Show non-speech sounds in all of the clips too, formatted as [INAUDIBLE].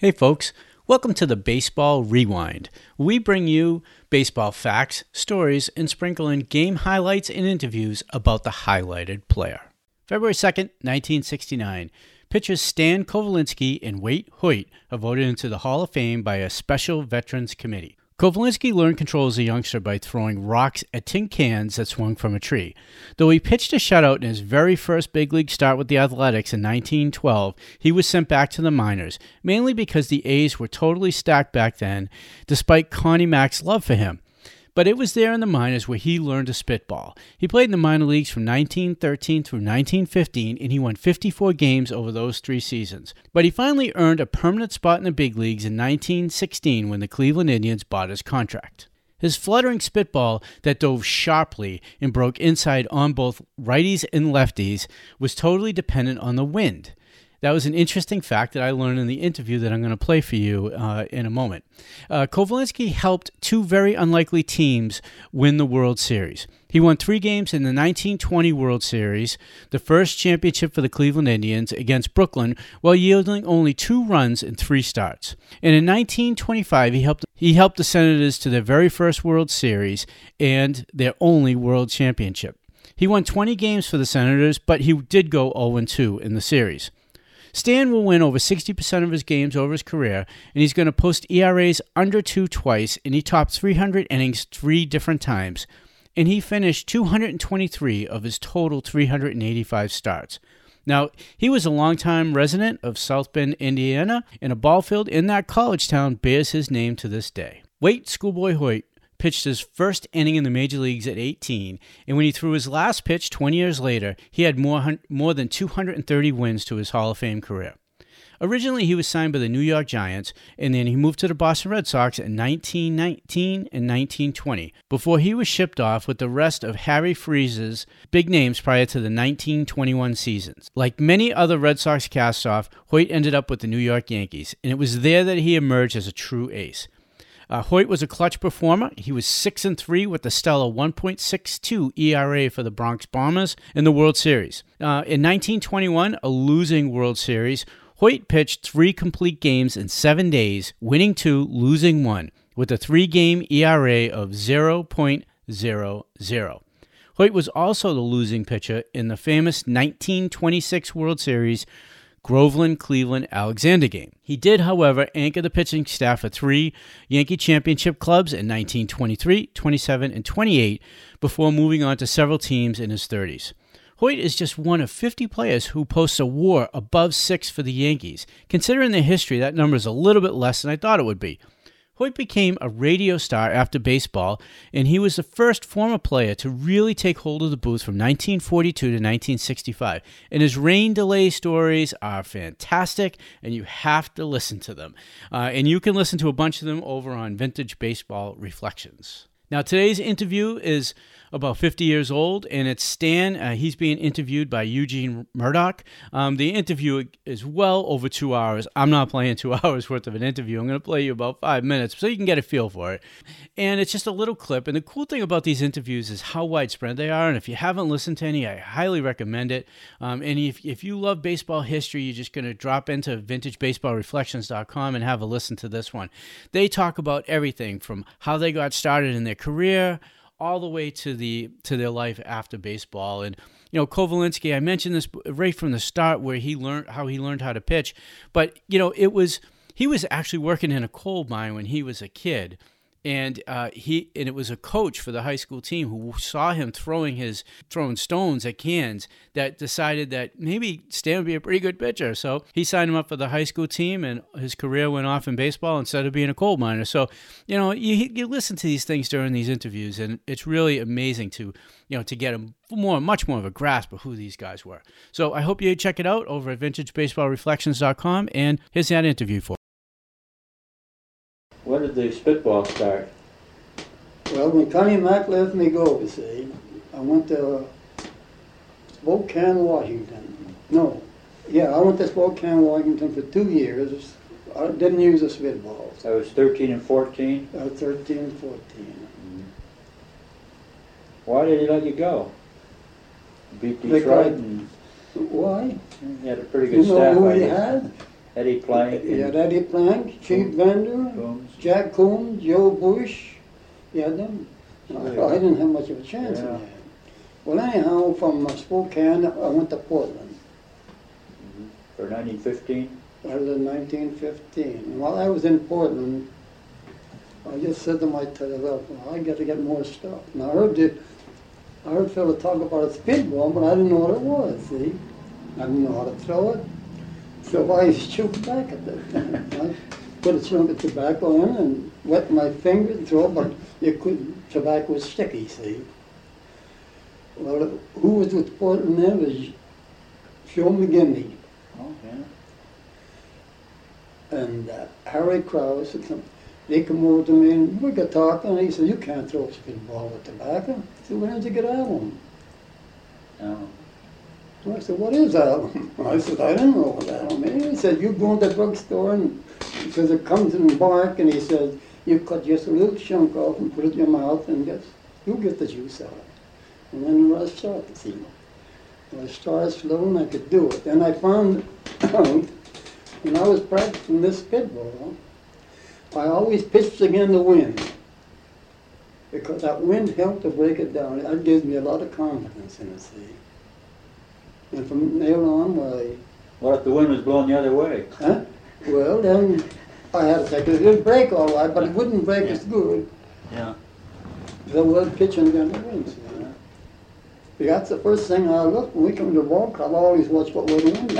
Hey, folks. Welcome to the Baseball Rewind. We bring you baseball facts, stories, and sprinkle in game highlights and interviews about the highlighted player. February 2nd, 1969. Pitchers Stan Coveleski and Waite Hoyt are voted into the Hall of Fame by a special Veterans Committee. Coveleski learned control as a youngster by throwing rocks at tin cans that swung from a tree. Though he pitched a shutout in his very first big league start with the Athletics in 1912, he was sent back to the minors, mainly because the A's were totally stacked back then, despite Connie Mack's love for him. But it was there in the minors where he learned to spitball. He played in the minor leagues from 1913 through 1915, and he won 54 games over those three seasons. But he finally earned a permanent spot in the big leagues in 1916 when the Cleveland Indians bought his contract. His fluttering spitball that dove sharply and broke inside on both righties and lefties was totally dependent on the wind. That was an interesting fact that I learned in the interview that I'm going to play for you uh, in a moment. Uh, Coveleski helped two very unlikely teams win the World Series. He won three games in the 1920 World Series, the first championship for the Cleveland Indians against Brooklyn, while yielding only two runs in three starts. And in 1925, he helped he helped the Senators to their very first World Series and their only World Championship. He won 20 games for the Senators, but he did go 0 2 in the series. Stan will win over 60% of his games over his career, and he's going to post ERAs under two twice, and he topped 300 innings three different times. And he finished 223 of his total 385 starts. Now, he was a longtime resident of South Bend, Indiana, and a ball field in that college town bears his name to this day. Waite, Schoolboy Hoyt pitched his first inning in the major leagues at 18, and when he threw his last pitch 20 years later, he had more, more than 230 wins to his Hall of Fame career. Originally, he was signed by the New York Giants, and then he moved to the Boston Red Sox in 1919 and 1920, before he was shipped off with the rest of Harry Frazee's big names prior to the 1921 seasons. Like many other Red Sox cast-off, Hoyt ended up with the New York Yankees, and it was there that he emerged as a true ace. Uh, Hoyt was a clutch performer. He was 6 and 3 with a stellar 1.62 ERA for the Bronx Bombers in the World Series. Uh, in 1921, a losing World Series, Hoyt pitched three complete games in seven days, winning two, losing one, with a three game ERA of 0.00. Hoyt was also the losing pitcher in the famous 1926 World Series Grover Cleveland Alexander game. He did, however, anchor the pitching staff for three Yankee championship clubs in 1923, 27, and 28 before moving on to several teams in his 30s. Hoyt is just one of 50 players who posts a WAR above six for the Yankees. Considering their history, that number is a little bit less than I thought it would be. Hoyt became a radio star after baseball, and he was the first former player to really take hold of the booth from 1942 to 1965. And his rain delay stories are fantastic, and you have to listen to them. Uh, and you can listen to a bunch of them over on Vintage Baseball Reflections. Now, today's interview is about 50 years old, and it's Stan. Uh, he's being interviewed by Eugene Murdock. Um, the interview is well over two hours. I'm not playing two [LAUGHS] hours worth of an interview. I'm going to play you about five minutes so you can get a feel for it. And it's just a little clip. And the cool thing about these interviews is how widespread they are. And if you haven't listened to any, I highly recommend it. Um, and if, if you love baseball history, you're just going to drop into vintagebaseballreflections.com and have a listen to this one. They talk about everything from how they got started in their career all the way to the to their life after baseball. And you know, Coveleski I mentioned this right from the start, where he learned how he learned how to pitch. But you know, it was he was actually working in a coal mine when he was a kid and uh, he and it was a coach for the high school team who saw him throwing his throwing stones at cans that decided that maybe Stan would be a pretty good pitcher. So he signed him up for the high school team, and his career went off in baseball instead of being a coal miner. So you know you you listen to these things during these interviews, and it's really amazing to you know to get a more much more of a grasp of who these guys were. So I hope you check it out over at VintageBaseballReflections.com, and here's that interview for. When did the spitball start? Well, when Connie Mack let me go, you see, I went to Spokane, Washington. No, yeah, I went to Spokane, Washington for two years. I didn't use the spitballs. I was 13 and 14. I was 13 and 14. Mm-hmm. Why did he let you go? Beat Because- Detroit and Why? he had a pretty good You know staff. who he had? Eddie Plank You had Eddie Plank, Chief Bender, Coombs. Jack Coombs, Joe Bush, you had them. I I didn't have much of a chance Yeah. Well, anyhow, from uh, Spokane, I went to Portland. For nineteen fifteen? That was 1915. And while I was in Portland, I just said to myself, well, I got to get more stuff. And I heard the, I heard Phil talk about a speedball, but I didn't know what it was, see? I didn't know how to throw it. So I shoot back at it. I [LAUGHS] put a chunk of tobacco in and wet my finger and throw it, but you couldn't, tobacco was sticky, see? Well, who was Portland then was Joe McGinley Oh, yeah. and uh, Harry Krause, they come over to me and we got talking, and he said, you can't throw a spitball with tobacco. I said, where did you get alum? No. So I said, what is alum? [LAUGHS] I said, I don't know what alum is. He said, you go to the drugstore and he says, it comes in bark, and he says, you cut just a little chunk off and put it in your mouth, and just, you get the juice out. And then I started, see. Well, I started slow and I could do it. Then I found out, when I was practicing this spitball, I always pitched against the wind. Because that wind helped to break it down. That gives me a lot of confidence in it, see. And from there on, why, What if the wind was blowing the other way? huh? Well, then I had to take it. It would break all right, but it wouldn't break as good Yeah. I was pitching against the wind. That's the first thing I look when we come to the ball club. I always watch what way the wind is.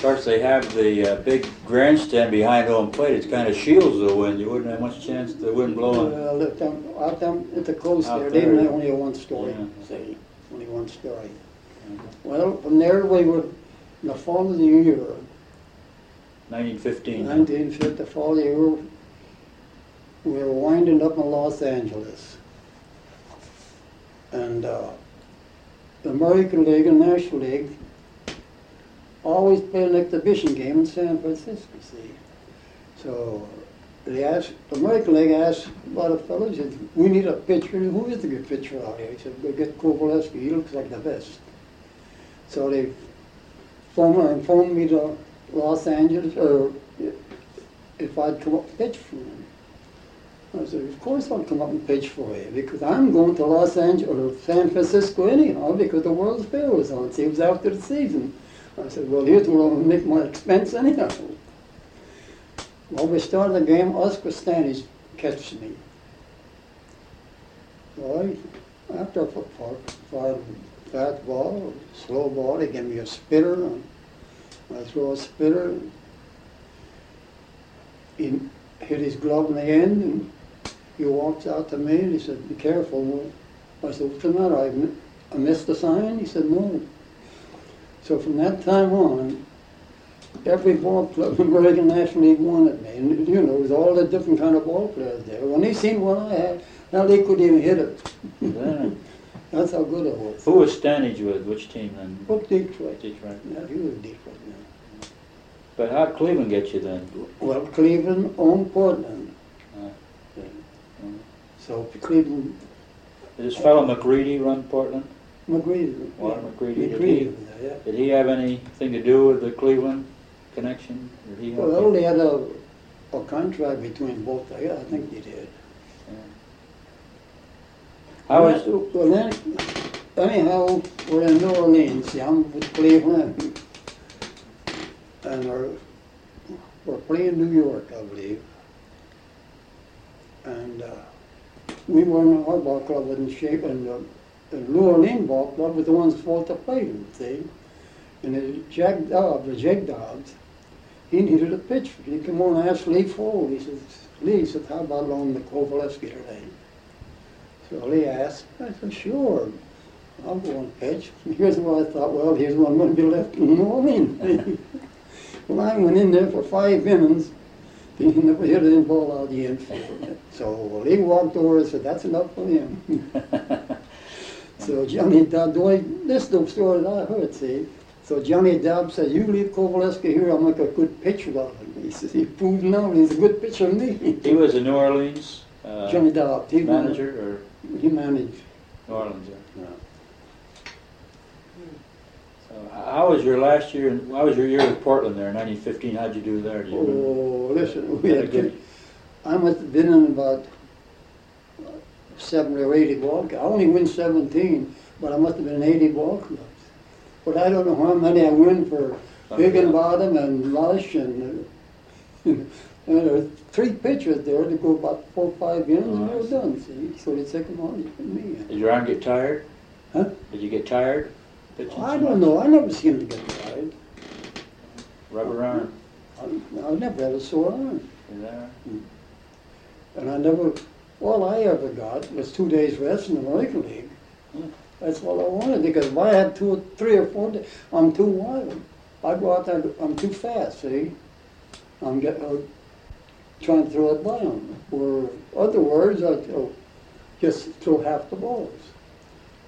Of course, they have the uh, big grandstand behind home plate. It's kind of shields the wind. You wouldn't have much chance the wind blowing. Well, if them, out them at the coast Out there, they there. only have one story, Yeah. see, one story. Well, from there we were, in the fall of the year, 1915. nineteen fifty, the fall of the year, we were winding up in Los Angeles. And, uh, the American League and National League always played an exhibition game in San Francisco, see. So they asked, the American League asked a lot of fellows, said, we need a pitcher, who is the good pitcher out here? He said, go get Coveleski, he looks like the best. So they phoned, phoned me to Los Angeles, or if I'd come up and pitch for him. I said, of course I'll come up and pitch for you, because I'm going to Los Angeles, or San Francisco anyhow, because the World's Fair was on, see, it was after the season. I said, well, here's where I'll make my expense anyhow. Well, we started the game, Oscar Stanage catches me. I, after a fired a fast ball, slow ball, they gave me a spitter, I throw a spitter. He hit his glove in the end, and he walks out to me, and he said, be careful. I said, what's the matter? I I missed the sign? He said, no. So from that time on, every ball club in American National League wanted me. And, you know, there was all the different kind of ball players there. When they seen what I had, now they couldn't even hit it. Yeah. [LAUGHS] That's how good it was. Who was Stanage with? Which team then? But Detroit. Detroit. Yeah, he was Detroit now. But how'd Cleveland get you then? Well, Cleveland owned Portland. Uh, Yeah. mm. So Cleveland, Did this fellow McCredie run Portland? McCredie. Walter yeah, McCredie, did he- Did he have anything to do with the Cleveland connection? Did he yeah. Well, they had a, a contract between both, yeah, I think they did. How was, Well, then, anyhow, we're in New Orleans, see, I'm with Cleveland. And we're, we're playing New York, I believe. And, uh, we were in our ball club in shape, and the, the New Orleans ball club was the ones supposed to play them, see? And the Jack Dobbs, oh, the Jake Dobbs, he needed a pitch. He come on and asked Lee Fohl, he says, Lee, he said, how about loaning the Coveleski today? So Lee asked, I said, sure, I'll go and pitch. Here's what I thought, well, here's what I'm gonna be left in the morning. [LAUGHS] Well, I went in there for five innings, he never hit any ball out of the infield. So Lee walked over and said, that's enough for him. [LAUGHS] So Johnny Dobbs, the way, this is the story that I heard, see. So Johnny Dobbs said, you leave Coveleski here, I'll make a good pitcher of him. He says, he proved now he's a good pitcher to me. [LAUGHS] he was a New Orleans uh, Johnny Dobbs, he managed, manager or he managed. New Orleans? yeah. How was your last year, how was your year with Portland there, in nineteen fifteen, how'd you do there? Do you remember? Oh, listen, we Had a had good- good, I must have been in about seventy or eighty ball, I only win seventeen, but I must have been in eighty ball clubs. But I don't know how many I win for Higginbotham and Lush and, uh, and there were three pitchers there to go about four, or five innings and they Oh, were done, see? So they took them on, me. Did your arm get tired? Huh? Did you get tired? pitching I don't know, I never seem to get tired. Rubber arm, I, I never had a sore arm. right? And I never, all I ever got was two days rest in the American League. That's what I wanted, because if I had two, or three or four I'm too wild. I go out there, I'm too fast, see? I'm getting, uh, trying to throw it them. Or other words, I throw, just throw half the balls.